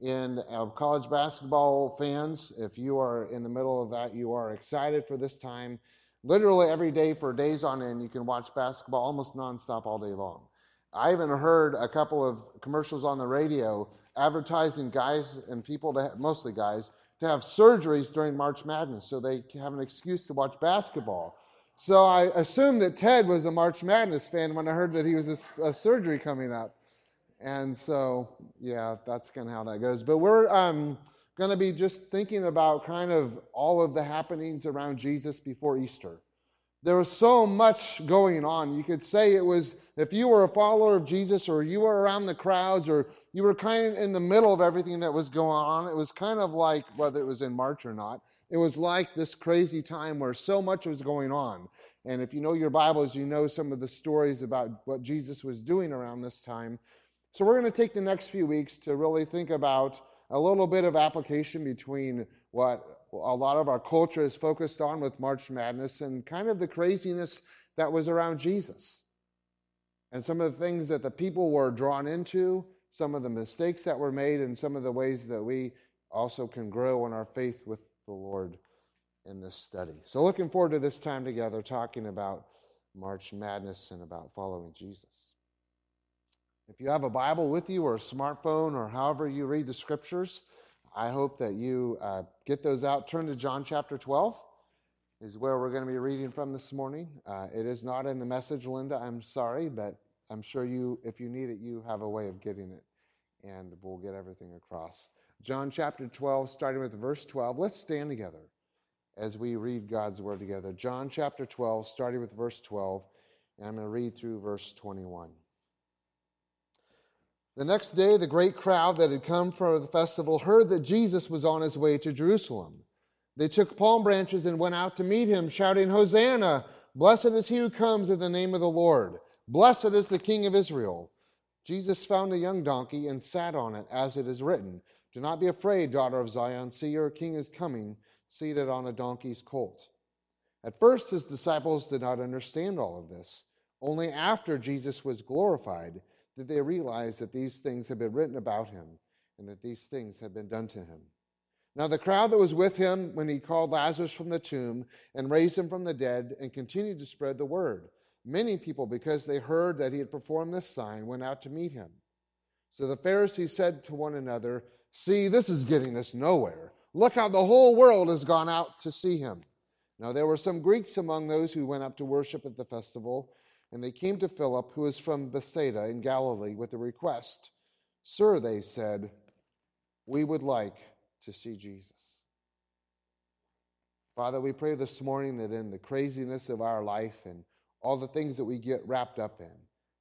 in uh, college basketball fans, if you are in the middle of that, you are excited for this time. Literally every day for days on end, you can watch basketball almost nonstop all day long. I even heard a couple of commercials on the radio advertising guys and people, to have, mostly guys, to have surgeries during March Madness so they have an excuse to watch basketball. So I assumed that Ted was a March Madness fan when I heard that he was a, a surgery coming up. And so, yeah, that's kind of how that goes. But we're um, going to be just thinking about kind of all of the happenings around Jesus before Easter. There was so much going on. You could say it was, if you were a follower of Jesus or you were around the crowds or you were kind of in the middle of everything that was going on, it was kind of like, whether it was in March or not, it was like this crazy time where so much was going on. And if you know your Bibles, you know some of the stories about what Jesus was doing around this time. So we're going to take the next few weeks to really think about a little bit of application between what a lot of our culture is focused on with March Madness and kind of the craziness that was around Jesus. And some of the things that the people were drawn into, some of the mistakes that were made, and some of the ways that we also can grow in our faith with the Lord in this study. So, looking forward to this time together talking about March Madness and about following Jesus. If you have a Bible with you or a smartphone or however you read the scriptures, I hope that you uh, get those out. Turn to John chapter 12, is where we're going to be reading from this morning. Uh, it is not in the message, Linda. I'm sorry, but I'm sure you, if you need it, you have a way of getting it, and we'll get everything across. John chapter 12, starting with verse 12. Let's stand together as we read God's word together. John chapter 12, starting with verse 12, and I'm going to read through verse 21. The next day, the great crowd that had come for the festival heard that Jesus was on his way to Jerusalem. They took palm branches and went out to meet him, shouting, Hosanna! Blessed is he who comes in the name of the Lord. Blessed is the King of Israel. Jesus found a young donkey and sat on it, as it is written, Do not be afraid, daughter of Zion. See, your king is coming, seated on a donkey's colt. At first, his disciples did not understand all of this. Only after Jesus was glorified, did they realize that these things had been written about him and that these things had been done to him. Now, the crowd that was with him when he called Lazarus from the tomb and raised him from the dead and continued to spread the word. Many people, because they heard that he had performed this sign, went out to meet him. So the Pharisees said to one another, See, this is getting us nowhere. Look how the whole world has gone out to see him. Now, there were some Greeks among those who went up to worship at the festival. And they came to Philip, who was from Bethsaida in Galilee, with a request. Sir, they said, we would like to see Jesus. Father, we pray this morning that in the craziness of our life and all the things that we get wrapped up in,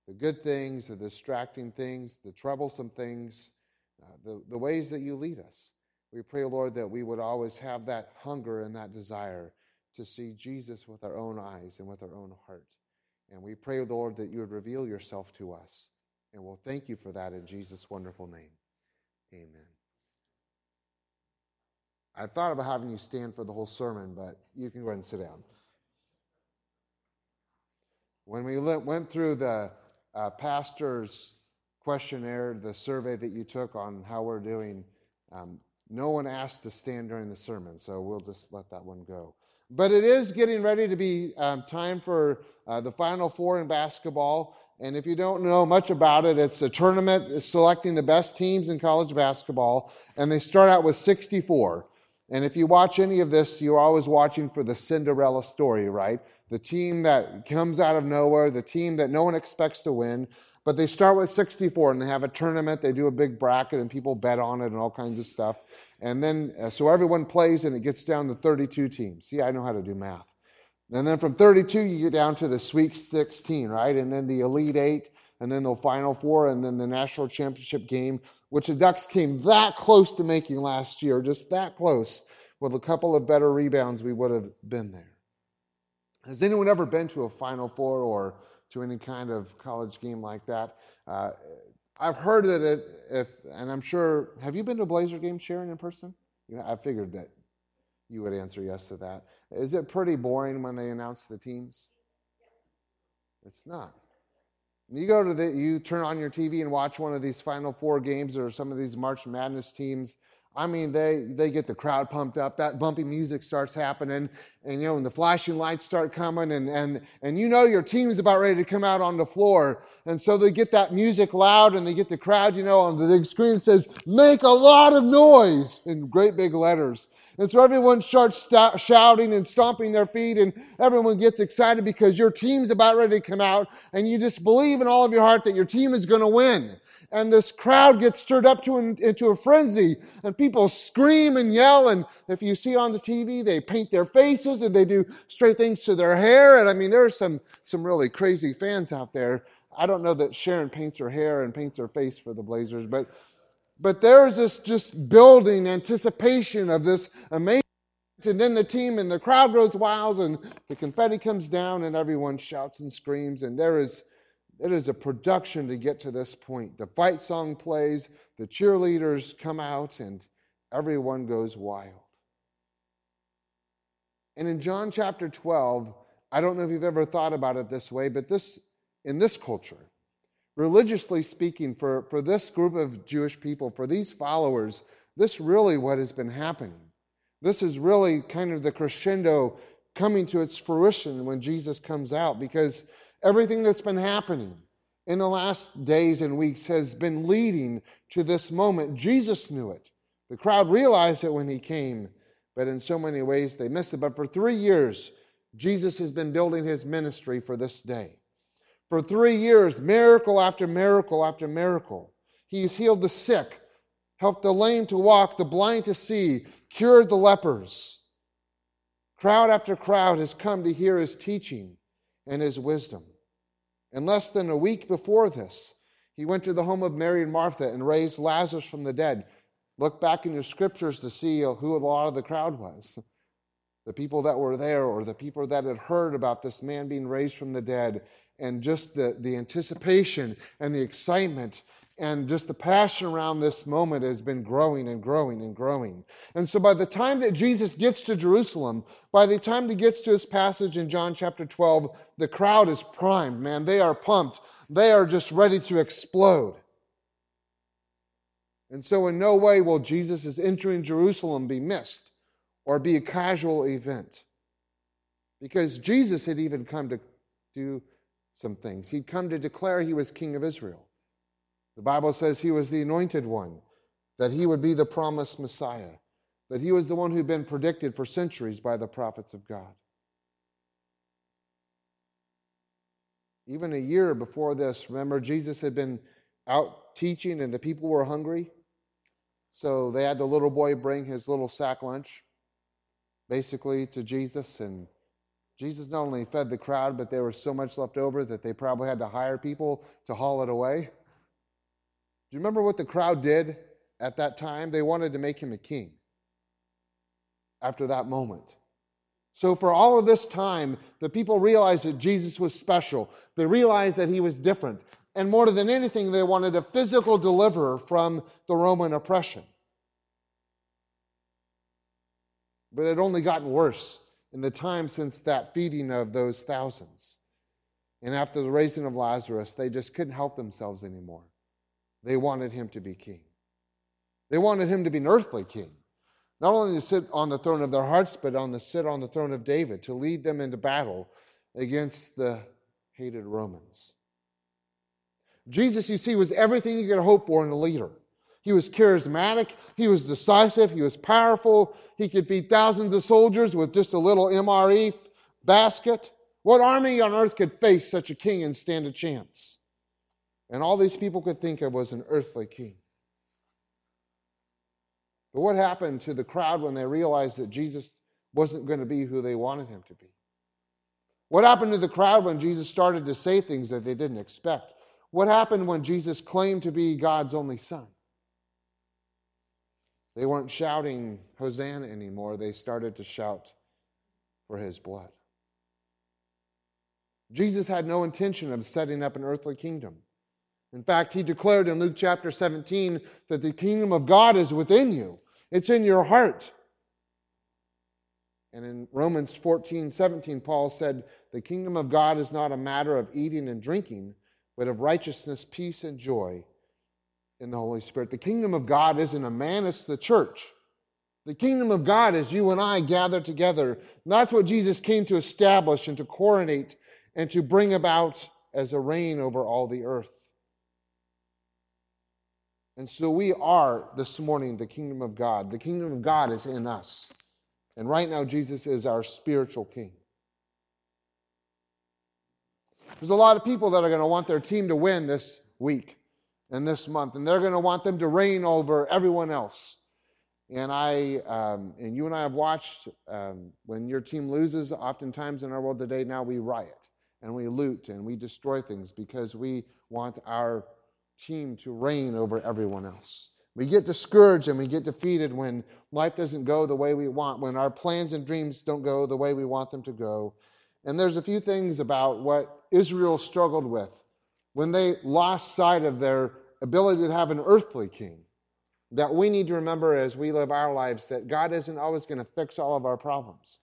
the good things, the distracting things, the troublesome things, uh, the, the ways that you lead us, we pray, Lord, that we would always have that hunger and that desire to see Jesus with our own eyes and with our own heart. And we pray, Lord, that you would reveal yourself to us. And we'll thank you for that in Jesus' wonderful name. Amen. I thought about having you stand for the whole sermon, but you can go ahead and sit down. When we went through the uh, pastor's questionnaire, the survey that you took on how we're doing, um, no one asked to stand during the sermon, so we'll just let that one go. But it is getting ready to be um, time for uh, the Final Four in basketball. And if you don't know much about it, it's a tournament selecting the best teams in college basketball. And they start out with 64. And if you watch any of this, you're always watching for the Cinderella story, right? The team that comes out of nowhere, the team that no one expects to win. But they start with 64 and they have a tournament. They do a big bracket and people bet on it and all kinds of stuff. And then, uh, so everyone plays and it gets down to 32 teams. See, I know how to do math. And then from 32, you get down to the Sweet 16, right? And then the Elite Eight, and then the Final Four, and then the National Championship game, which the Ducks came that close to making last year, just that close. With a couple of better rebounds, we would have been there. Has anyone ever been to a Final Four or to any kind of college game like that? Uh, I've heard that it, if, and I'm sure, have you been to Blazer game, Sharon, in person? Yeah, I figured that you would answer yes to that. Is it pretty boring when they announce the teams? It's not. You go to the, you turn on your TV and watch one of these Final Four games or some of these March Madness teams. I mean, they, they get the crowd pumped up. That bumpy music starts happening, and you know, and the flashing lights start coming, and and and you know your team's about ready to come out on the floor, and so they get that music loud, and they get the crowd, you know, on the big screen. It says, "Make a lot of noise" in great big letters. And so everyone starts st- shouting and stomping their feet, and everyone gets excited because your team's about ready to come out, and you just believe in all of your heart that your team is going to win. And this crowd gets stirred up to an, into a frenzy, and people scream and yell. And if you see on the TV, they paint their faces and they do straight things to their hair. And I mean, there's some some really crazy fans out there. I don't know that Sharon paints her hair and paints her face for the Blazers, but but there's this just building anticipation of this amazing. And then the team and the crowd goes wild, and the confetti comes down, and everyone shouts and screams. And there is, it is a production to get to this point. The fight song plays, the cheerleaders come out, and everyone goes wild. And in John chapter 12, I don't know if you've ever thought about it this way, but this in this culture, religiously speaking, for, for this group of Jewish people, for these followers, this really what has been happening. This is really kind of the crescendo coming to its fruition when Jesus comes out because everything that's been happening in the last days and weeks has been leading to this moment. Jesus knew it. The crowd realized it when he came, but in so many ways they missed it. But for three years, Jesus has been building his ministry for this day. For three years, miracle after miracle after miracle. He's healed the sick, helped the lame to walk, the blind to see, cured the lepers. Crowd after crowd has come to hear his teaching and his wisdom. And less than a week before this, he went to the home of Mary and Martha and raised Lazarus from the dead. Look back in your scriptures to see who a lot of the crowd was. The people that were there, or the people that had heard about this man being raised from the dead and just the, the anticipation and the excitement and just the passion around this moment has been growing and growing and growing. And so by the time that Jesus gets to Jerusalem, by the time he gets to his passage in John chapter 12, the crowd is primed, man. They are pumped. They are just ready to explode. And so in no way will Jesus' entering Jerusalem be missed or be a casual event. Because Jesus had even come to do some things. He'd come to declare he was king of Israel. The Bible says he was the anointed one, that he would be the promised Messiah, that he was the one who'd been predicted for centuries by the prophets of God. Even a year before this, remember, Jesus had been out teaching and the people were hungry. So they had the little boy bring his little sack lunch, basically, to Jesus, and Jesus not only fed the crowd, but there was so much left over that they probably had to hire people to haul it away. Do you remember what the crowd did at that time? They wanted to make him a king after that moment. So, for all of this time, the people realized that Jesus was special. They realized that he was different. And more than anything, they wanted a physical deliverer from the Roman oppression. But it had only gotten worse in the time since that feeding of those thousands. And after the raising of Lazarus, they just couldn't help themselves anymore. They wanted him to be king. They wanted him to be an earthly king, not only to sit on the throne of their hearts, but on the sit on the throne of David, to lead them into battle against the hated Romans. Jesus, you see, was everything you could hope for in a leader. He was charismatic. He was decisive. He was powerful. He could feed thousands of soldiers with just a little MRE basket. What army on earth could face such a king and stand a chance? And all these people could think of was an earthly king. But what happened to the crowd when they realized that Jesus wasn't going to be who they wanted him to be? What happened to the crowd when Jesus started to say things that they didn't expect? What happened when Jesus claimed to be God's only son? They weren't shouting Hosanna anymore. They started to shout for his blood. Jesus had no intention of setting up an earthly kingdom. In fact, he declared in Luke chapter 17 that the kingdom of God is within you, it's in your heart. And in Romans 14, 17, Paul said, The kingdom of God is not a matter of eating and drinking, but of righteousness, peace, and joy in the Holy Spirit. The kingdom of God isn't a man, it's the church. The kingdom of God is you and I gathered together. And that's what Jesus came to establish and to coronate and to bring about as a reign over all the earth. And so we are this morning the kingdom of God. The kingdom of God is in us. And right now, Jesus is our spiritual king. There's a lot of people that are going to want their team to win this week and this month, and they're going to want them to reign over everyone else. And I um, and you and I have watched um, when your team loses. Oftentimes in our world today, now we riot and we loot and we destroy things because we want our team to reign over everyone else. We get discouraged and we get defeated when life doesn't go the way we want, when our plans and dreams don't go the way we want them to go. And there's a few things about what Israel struggled with when they lost sight of their ability to have an earthly king that we need to remember as we live our lives that God isn't always going to fix all of our problems.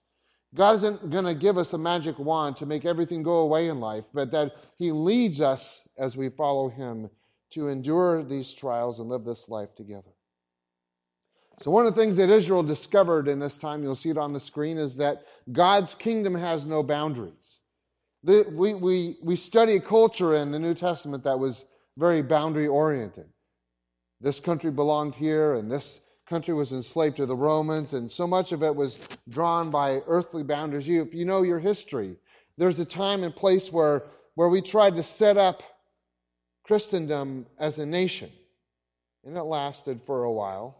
God isn't going to give us a magic wand to make everything go away in life, but that He leads us as we follow Him to endure these trials and live this life together. So, one of the things that Israel discovered in this time, you'll see it on the screen, is that God's kingdom has no boundaries. The, we, we, we study a culture in the New Testament that was very boundary oriented. This country belonged here, and this country was enslaved to the Romans, and so much of it was drawn by earthly boundaries. You, if you know your history, there's a time and place where, where we tried to set up Christendom as a nation, and it lasted for a while.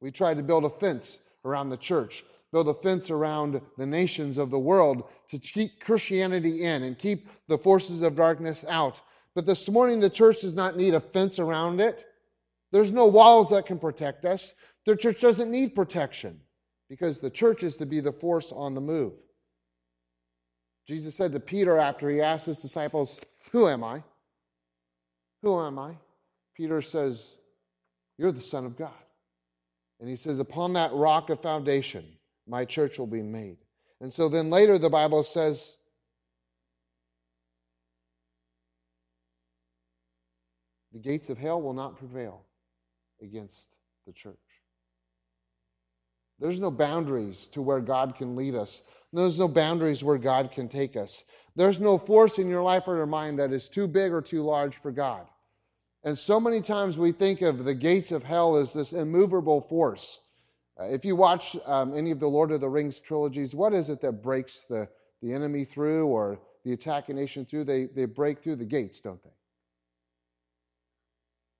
We tried to build a fence around the church, build a fence around the nations of the world to keep Christianity in and keep the forces of darkness out. But this morning, the church does not need a fence around it. There's no walls that can protect us. The church doesn't need protection because the church is to be the force on the move. Jesus said to Peter after he asked his disciples, Who am I? Who am I? Peter says, You're the Son of God. And he says, Upon that rock of foundation, my church will be made. And so then later the Bible says, The gates of hell will not prevail against the church. There's no boundaries to where God can lead us. There's no boundaries where God can take us. There's no force in your life or your mind that is too big or too large for God. And so many times we think of the gates of hell as this immovable force. Uh, if you watch um, any of the Lord of the Rings trilogies, what is it that breaks the, the enemy through or the attacking nation through? They, they break through the gates, don't they?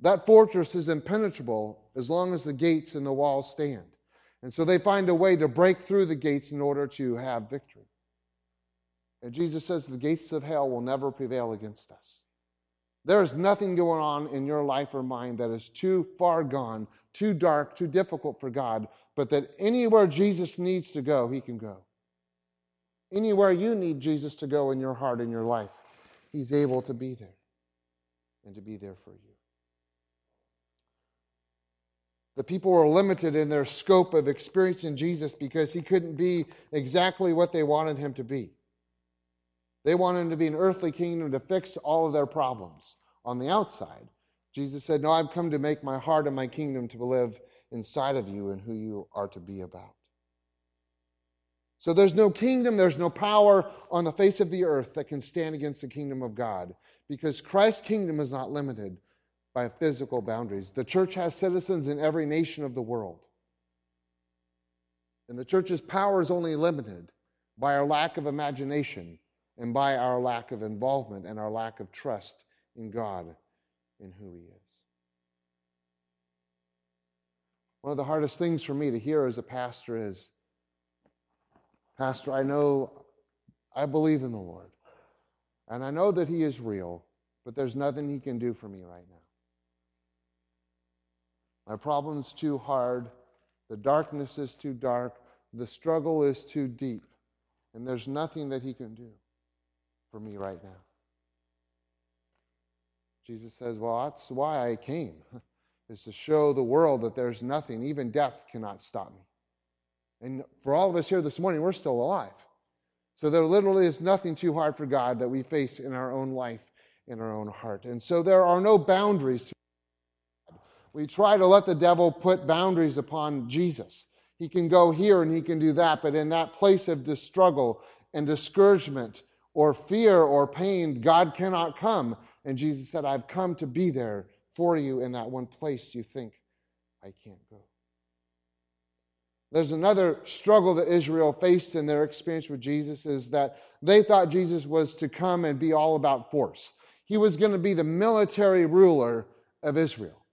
That fortress is impenetrable as long as the gates and the walls stand. And so they find a way to break through the gates in order to have victory. And Jesus says the gates of hell will never prevail against us. There is nothing going on in your life or mine that is too far gone, too dark, too difficult for God, but that anywhere Jesus needs to go, he can go. Anywhere you need Jesus to go in your heart and your life, he's able to be there and to be there for you. The people were limited in their scope of experiencing Jesus because he couldn't be exactly what they wanted him to be. They wanted to be an earthly kingdom to fix all of their problems on the outside. Jesus said, No, I've come to make my heart and my kingdom to live inside of you and who you are to be about. So there's no kingdom, there's no power on the face of the earth that can stand against the kingdom of God because Christ's kingdom is not limited by physical boundaries. The church has citizens in every nation of the world. And the church's power is only limited by our lack of imagination and by our lack of involvement and our lack of trust in God and who He is. One of the hardest things for me to hear as a pastor is Pastor, I know, I believe in the Lord, and I know that He is real, but there's nothing He can do for me right now. My problem's too hard. The darkness is too dark. The struggle is too deep. And there's nothing that He can do for me right now. Jesus says, Well, that's why I came, is to show the world that there's nothing, even death cannot stop me. And for all of us here this morning, we're still alive. So there literally is nothing too hard for God that we face in our own life. in our own heart. And so there are no boundaries. We try to let the devil put boundaries upon Jesus. He can go here and he can do that, but in that place of struggle and discouragement or fear or pain, God cannot come. And Jesus said, I've come to be there for you in that one place you think I can't go. There's another struggle that Israel faced in their experience with Jesus is that they thought Jesus was to come and be all about force. He was going to be the military ruler of Israel.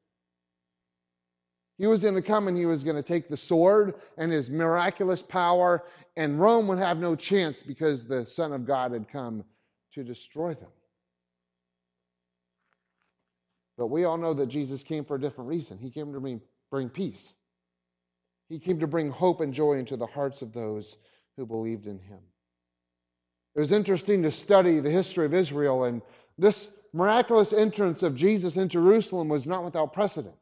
He was going to come and he was going to take the sword and his miraculous power, and Rome would have no chance because the Son of God had come to destroy them. But we all know that Jesus came for a different reason. He came to bring, bring peace, He came to bring hope and joy into the hearts of those who believed in Him. It was interesting to study the history of Israel, and this miraculous entrance of Jesus into Jerusalem was not without precedent.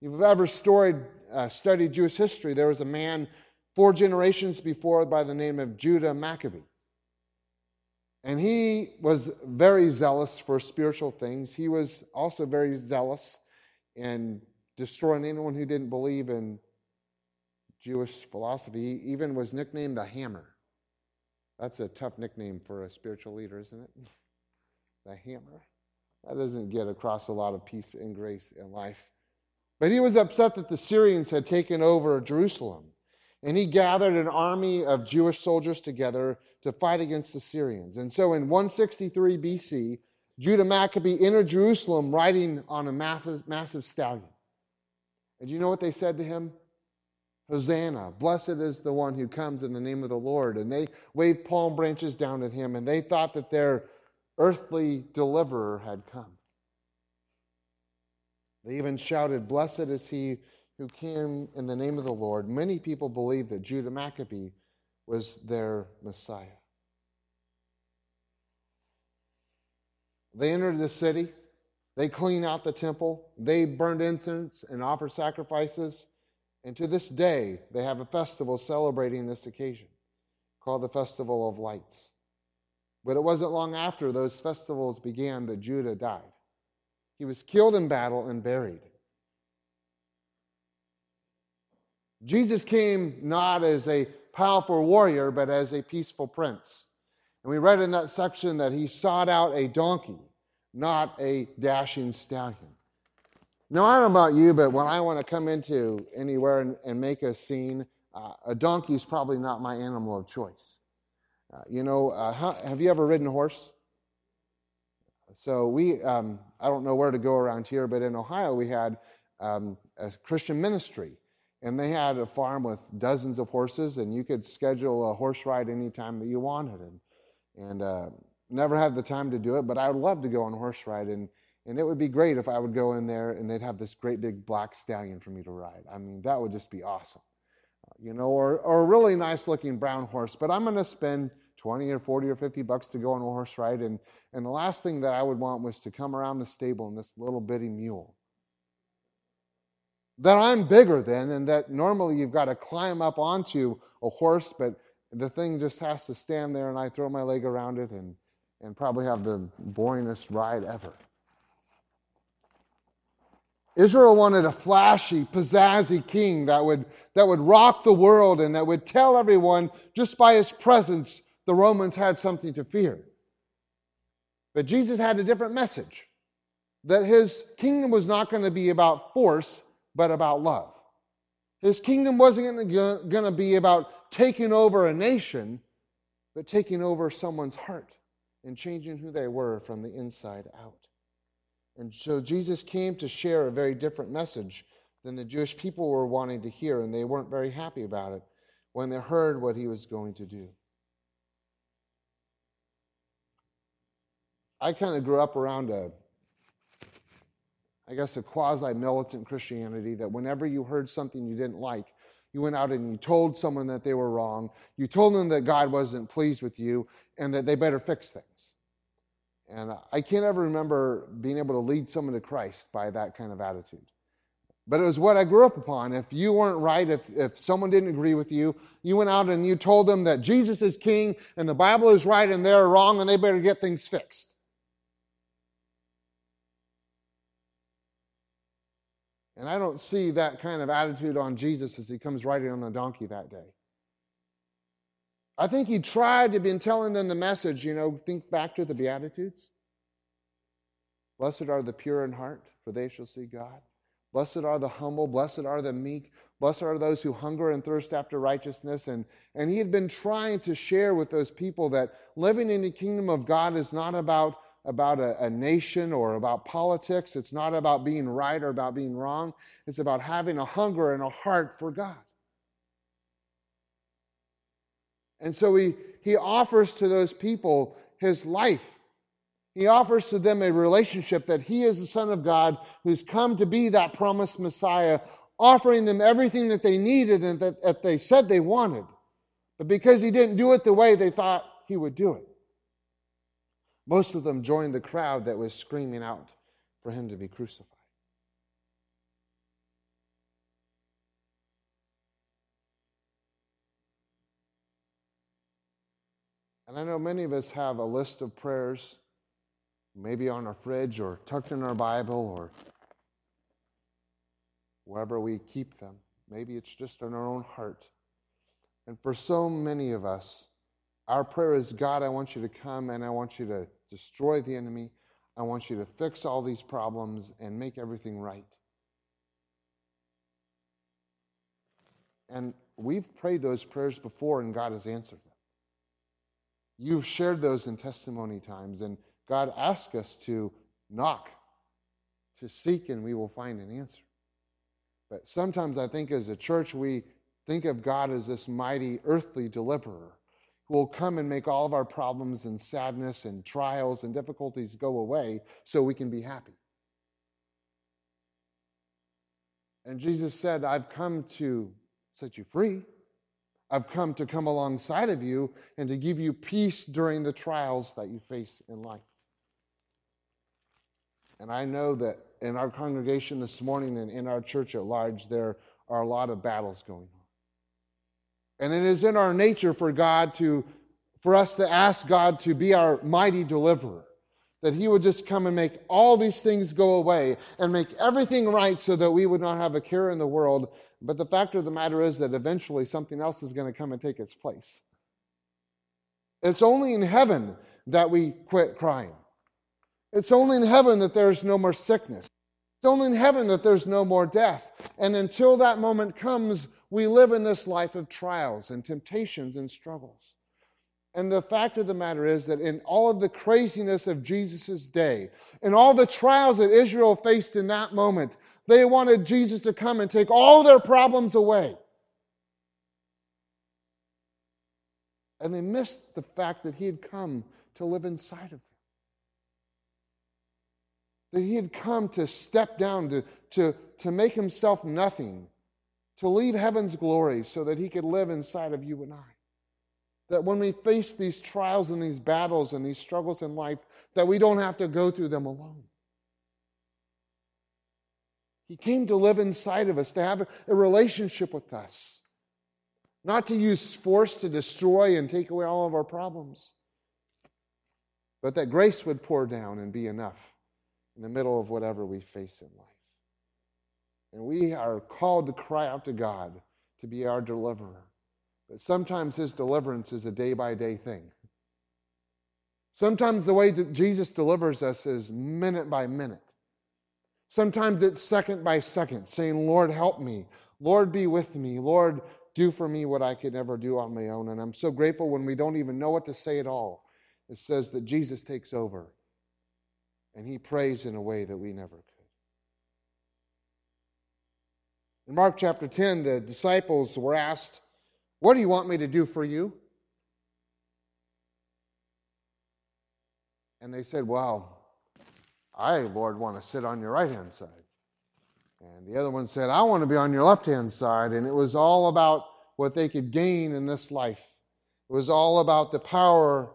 If you've ever storied, uh, studied Jewish history, there was a man four generations before by the name of Judah Maccabee. And he was very zealous for spiritual things. He was also very zealous in destroying anyone who didn't believe in Jewish philosophy. He even was nicknamed the Hammer. That's a tough nickname for a spiritual leader, isn't it? The Hammer. That doesn't get across a lot of peace and grace in life. But he was upset that the Syrians had taken over Jerusalem. And he gathered an army of Jewish soldiers together to fight against the Syrians. And so in 163 BC, Judah Maccabee entered Jerusalem riding on a massive, stallion. And you know what they said to him? Hosanna, blessed is the one who comes in the name of the Lord. And they waved palm branches down at him, and they thought that their earthly deliverer had come. They even shouted, Blessed is he who came in the name of the Lord. Many people believed that Judah Maccabee was their Messiah. They entered the city. They cleaned out the temple. They burned incense and offered sacrifices. And to this day, they have a festival celebrating this occasion called the Festival of Lights. But it wasn't long after those festivals began that Judah died. He was killed in battle and buried. Jesus came not as a powerful warrior, but as a peaceful prince. And we read in that section that he sought out a donkey, not a dashing stallion. Now, I don't know about you, but when I want to come into anywhere and, and make a scene, uh, a donkey is probably not my animal of choice. Uh, you know, uh, how, have you ever ridden a horse? So we, um, I don't know where to go around here, but in Ohio we had um, a Christian ministry, and they had a farm with dozens of horses, and you could schedule a horse ride anytime that you wanted, and and uh, never had the time to do it, but I would love to go on a horse ride, and and it would be great if I would go in there and they'd have this great big black stallion for me to ride. I mean, that would just be awesome, you know, or or a really nice looking brown horse. But I'm going to spend 20 or 40 or 50 bucks to go on a horse ride. And, and the last thing that I would want was to come around the stable in this little bitty mule that I'm bigger than, and that normally you've got to climb up onto a horse, but the thing just has to stand there and I throw my leg around it and, and probably have the boringest ride ever. Israel wanted a flashy, pizzazzy king that would, that would rock the world and that would tell everyone just by his presence the Romans had something to fear. But Jesus had a different message that his kingdom was not going to be about force, but about love. His kingdom wasn't going to be about taking over a nation, but taking over someone's heart and changing who they were from the inside out. And so Jesus came to share a very different message than the Jewish people were wanting to hear, and they weren't very happy about it when they heard what he was going to do. I kind of grew up around a, I guess, a quasi militant Christianity that whenever you heard something you didn't like, you went out and you told someone that they were wrong. You told them that God wasn't pleased with you and that they better fix things. And I can't ever remember being able to lead someone to Christ by that kind of attitude. But it was what I grew up upon. If you weren't right, if, if someone didn't agree with you, you went out and you told them that Jesus is king and the Bible is right and they're wrong and they better get things fixed. And I don't see that kind of attitude on Jesus as he comes riding on the donkey that day. I think he tried to be telling them the message, you know, think back to the Beatitudes. Blessed are the pure in heart, for they shall see God. Blessed are the humble, blessed are the meek, blessed are those who hunger and thirst after righteousness. And, and he had been trying to share with those people that living in the kingdom of God is not about, about a, a nation or about politics. It's not about being right or about being wrong. It's about having a hunger and a heart for God. And so he, he offers to those people his life he offers to them a relationship that he is the Son of God who's come to be that promised Messiah, offering them everything that they needed and that, that they said they wanted. But because he didn't do it the way they thought he would do it, most of them joined the crowd that was screaming out for him to be crucified. And I know many of us have a list of prayers maybe on our fridge or tucked in our Bible or wherever we keep them. Maybe it's just in our own heart. And for so many of us, our prayer is God, I want you to come and I want you to destroy the enemy. I want you to fix all these problems and make everything right. And we've prayed those prayers before and God has answered them. You've shared those in testimony times and God asks us to knock, to seek, and we will find an answer. But sometimes I think as a church, we think of God as this mighty earthly deliverer who will come and make all of our problems and sadness and trials and difficulties go away so we can be happy. And Jesus said, I've come to set you free. I've come to come alongside of you and to give you peace during the trials that you face in life. And I know that in our congregation this morning and in our church at large, there are a lot of battles going on. And it is in our nature for God to, for us to ask God to be our mighty deliverer, that He would just come and make all these things go away and make everything right so that we would not have a care in the world. But the fact of the matter is that eventually something else is going to come and take its place. It's only in heaven that we quit crying. It's only in heaven that there's no more sickness. It's only in heaven that there's no more death. And until that moment comes, we live in this life of trials and temptations and struggles. And the fact of the matter is that in all of the craziness of Jesus' day, in all the trials that Israel faced in that moment, they wanted Jesus to come and take all their problems away. And they missed the fact that he had come to live inside of them that he had come to step down, to, to, to make himself nothing, to leave heaven's glory so that he could live inside of you and I. That when we face these trials and these battles and these struggles in life, that we don't have to go through them alone. He came to live inside of us, to have a relationship with us, not to use force to destroy and take away all of our problems, but that grace would pour down and be enough in the middle of whatever we face in life. And we are called to cry out to God to be our deliverer. But sometimes his deliverance is a day by day thing. Sometimes the way that Jesus delivers us is minute by minute. Sometimes it's second by second, saying, Lord, help me. Lord, be with me. Lord, do for me what I could never do on my own. And I'm so grateful when we don't even know what to say at all. It says that Jesus takes over and he prays in a way that we never could. In Mark chapter 10, the disciples were asked, What do you want me to do for you? And they said, Well, I, Lord, want to sit on your right hand side. And the other one said, I want to be on your left hand side. And it was all about what they could gain in this life. It was all about the power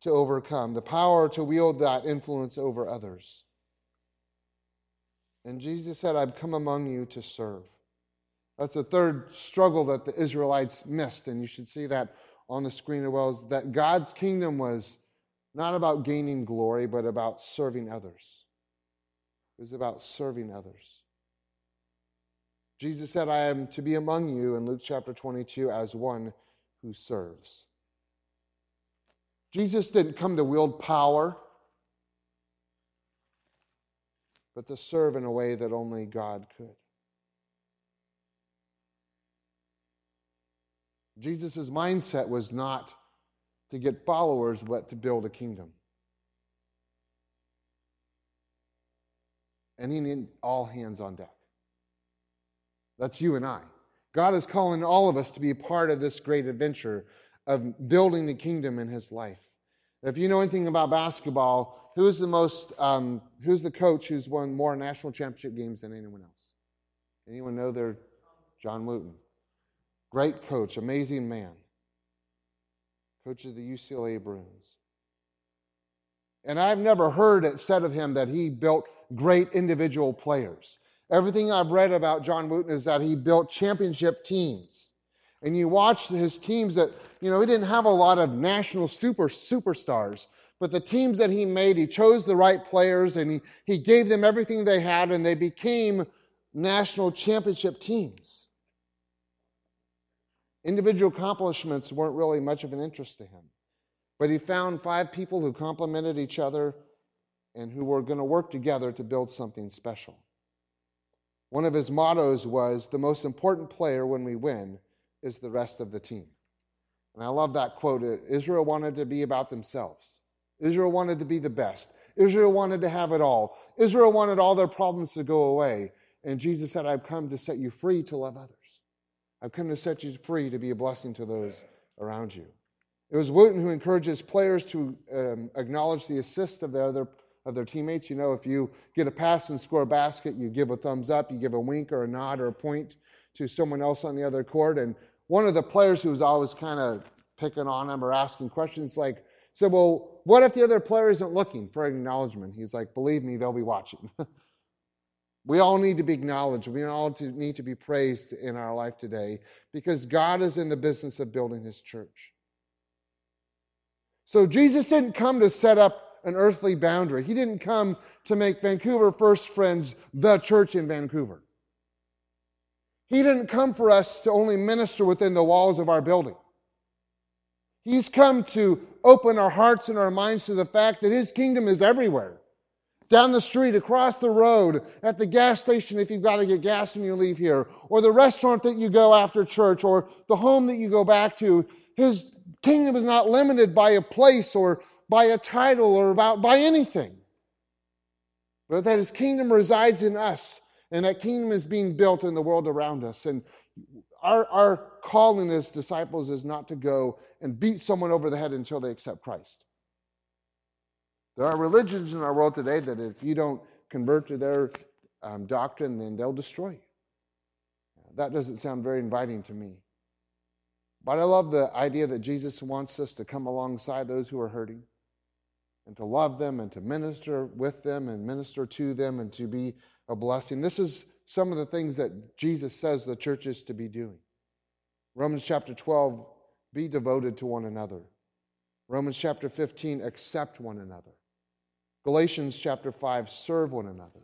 to overcome, the power to wield that influence over others. And Jesus said, I've come among you to serve. That's the third struggle that the Israelites missed. And you should see that on the screen as well, is that God's kingdom was not about gaining glory, but about serving others. It was about serving others. Jesus said, I am to be among you in Luke chapter 22 as one who serves. Jesus didn't come to wield power, but to serve in a way that only God could. Jesus' mindset was not to get followers, but to build a kingdom. And he needed all hands on deck. That's you and I. God is calling all of us to be a part of this great adventure of building the kingdom in his life. If you know anything about basketball, who's the most, um, who's the coach who's won more national championship games than anyone else? Anyone know their John Wooden? Great coach, amazing man. Coach of the UCLA Bruins. And I've never heard it said of him that he built great individual players. Everything I've read about John Wooden is that he built championship teams. And you watch his teams that, you know, he didn't have a lot of national super superstars, but the teams that he made, he chose the right players and he, he gave them everything they had, and they became national championship teams. Individual accomplishments weren't really much of an interest to him. But he found five people who complemented each other and who were going to work together to build something special. One of his mottos was the most important player when we win is the rest of the team. And I love that quote. Israel wanted to be about themselves. Israel wanted to be the best. Israel wanted to have it all. Israel wanted all their problems to go away. And Jesus said, I've come to set you free to love others. I've come to set you free to be a blessing to those around you. It was Wooden who encourages players to um, acknowledge the assist of their other of their teammates. You know, if you get a pass and score a basket, you give a thumbs up, you give a wink or a nod or a point to someone else on the other court. And one of the players who was always kind of picking on him or asking questions like said, Well, what if the other player isn't looking for acknowledgement? He's like, Believe me, they'll be watching. we all need to be acknowledged. We all need to be praised in our life today because God is in the business of building his church. So Jesus didn't come to set up an earthly boundary. He didn't come to make Vancouver First Friends the church in Vancouver. He didn't come for us to only minister within the walls of our building. He's come to open our hearts and our minds to the fact that His kingdom is everywhere. Down the street, across the road, at the gas station if you've got to get gas when you leave here, or the restaurant that you go after church, or the home that you go back to. His kingdom is not limited by a place or by a title or about by anything. But that his kingdom resides in us, and that kingdom is being built in the world around us. And our, our calling as disciples is not to go and beat someone over the head until they accept Christ. There are religions in our world today that if you don't convert to their um, doctrine, then they'll destroy you. That doesn't sound very inviting to me. But I love the idea that Jesus wants us to come alongside those who are hurting and to love them and to minister with them and minister to them and to be a blessing. This is some of the things that Jesus says the church is to be doing. Romans chapter 12, be devoted to one another. Romans chapter 15, accept one another. Galatians chapter 5, serve one another.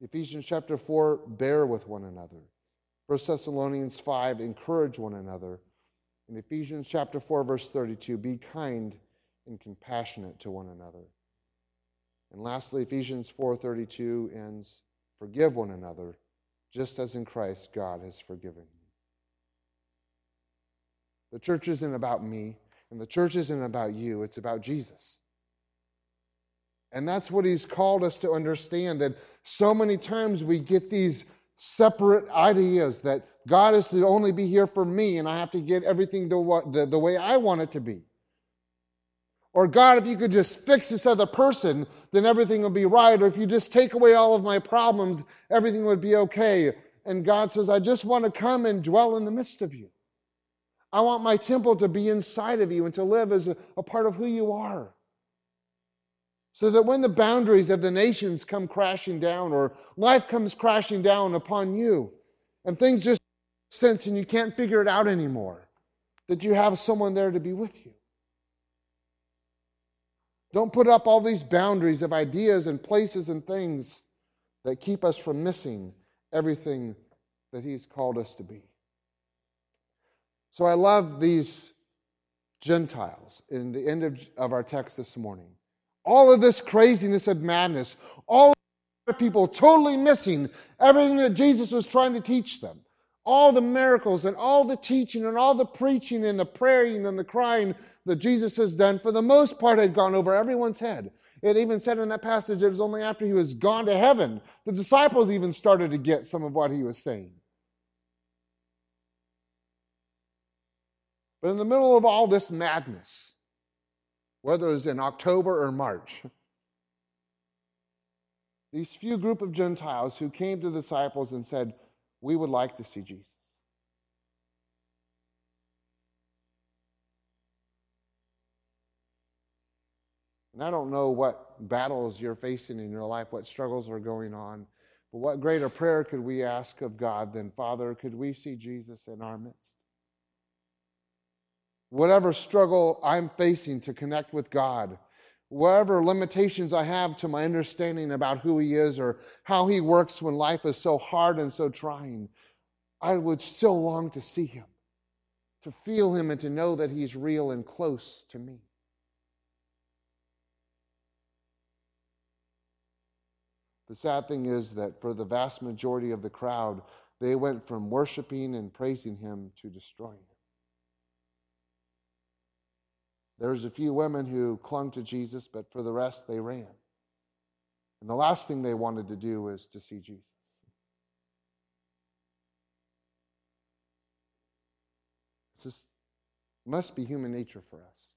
Ephesians chapter 4, bear with one another. 1 Thessalonians 5, encourage one another. In Ephesians chapter 4, verse 32, be kind and compassionate to one another. And lastly, Ephesians 4:32 ends, forgive one another, just as in Christ God has forgiven you. The church isn't about me, and the church isn't about you, it's about Jesus. And that's what he's called us to understand that so many times we get these separate ideas that God is to only be here for me and I have to get everything the, the, the way I want it to be. Or, God, if you could just fix this other person, then everything would be right. Or if you just take away all of my problems, everything would be okay. And God says, I just want to come and dwell in the midst of you. I want my temple to be inside of you and to live as a, a part of who you are. So that when the boundaries of the nations come crashing down or life comes crashing down upon you and things just sense and you can't figure it out anymore, that you have someone there to be with you. Don't put up all these boundaries of ideas and places and things that keep us from missing everything that He's called us to be. So I love these Gentiles in the end of, of our text this morning. All of this craziness of madness, all of people totally missing everything that Jesus was trying to teach them. All the miracles and all the teaching and all the preaching and the praying and the crying that Jesus has done, for the most part, had gone over everyone's head. It even said in that passage it was only after he was gone to heaven the disciples even started to get some of what he was saying. But in the middle of all this madness, whether it was in October or March, these few group of Gentiles who came to the disciples and said, We would like to see Jesus. And I don't know what battles you're facing in your life, what struggles are going on, but what greater prayer could we ask of God than, Father, could we see Jesus in our midst? Whatever struggle I'm facing to connect with God, whatever limitations I have to my understanding about who He is or how He works when life is so hard and so trying, I would still long to see Him, to feel Him, and to know that He's real and close to me. The sad thing is that for the vast majority of the crowd, they went from worshiping and praising him to destroying him. There's a few women who clung to Jesus, but for the rest, they ran. And the last thing they wanted to do was to see Jesus. Just must be human nature for us.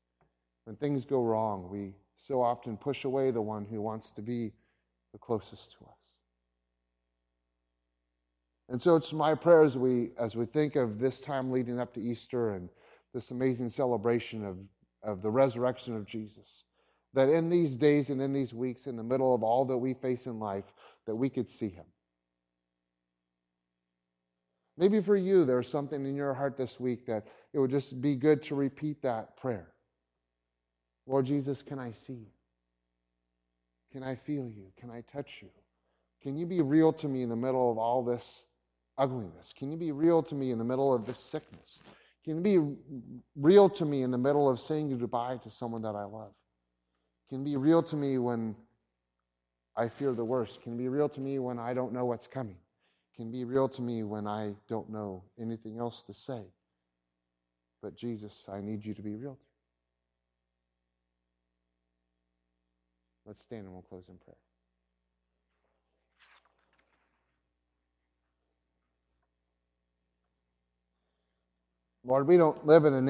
When things go wrong, we so often push away the one who wants to be the closest to us. And so it's my prayer as we, as we think of this time leading up to Easter and this amazing celebration of, of the resurrection of Jesus, that in these days and in these weeks, in the middle of all that we face in life, that we could see him. Maybe for you, there's something in your heart this week that it would just be good to repeat that prayer. Lord Jesus, can I see you? Can I feel you? Can I touch you? Can you be real to me in the middle of all this ugliness? Can you be real to me in the middle of this sickness? Can you be real to me in the middle of saying goodbye to someone that I love? Can you be real to me when I fear the worst? Can you be real to me when I don't know what's coming? Can you be real to me when I don't know anything else to say? But Jesus, I need you to be real to Let's stand and we'll close in prayer. Lord, we don't live in a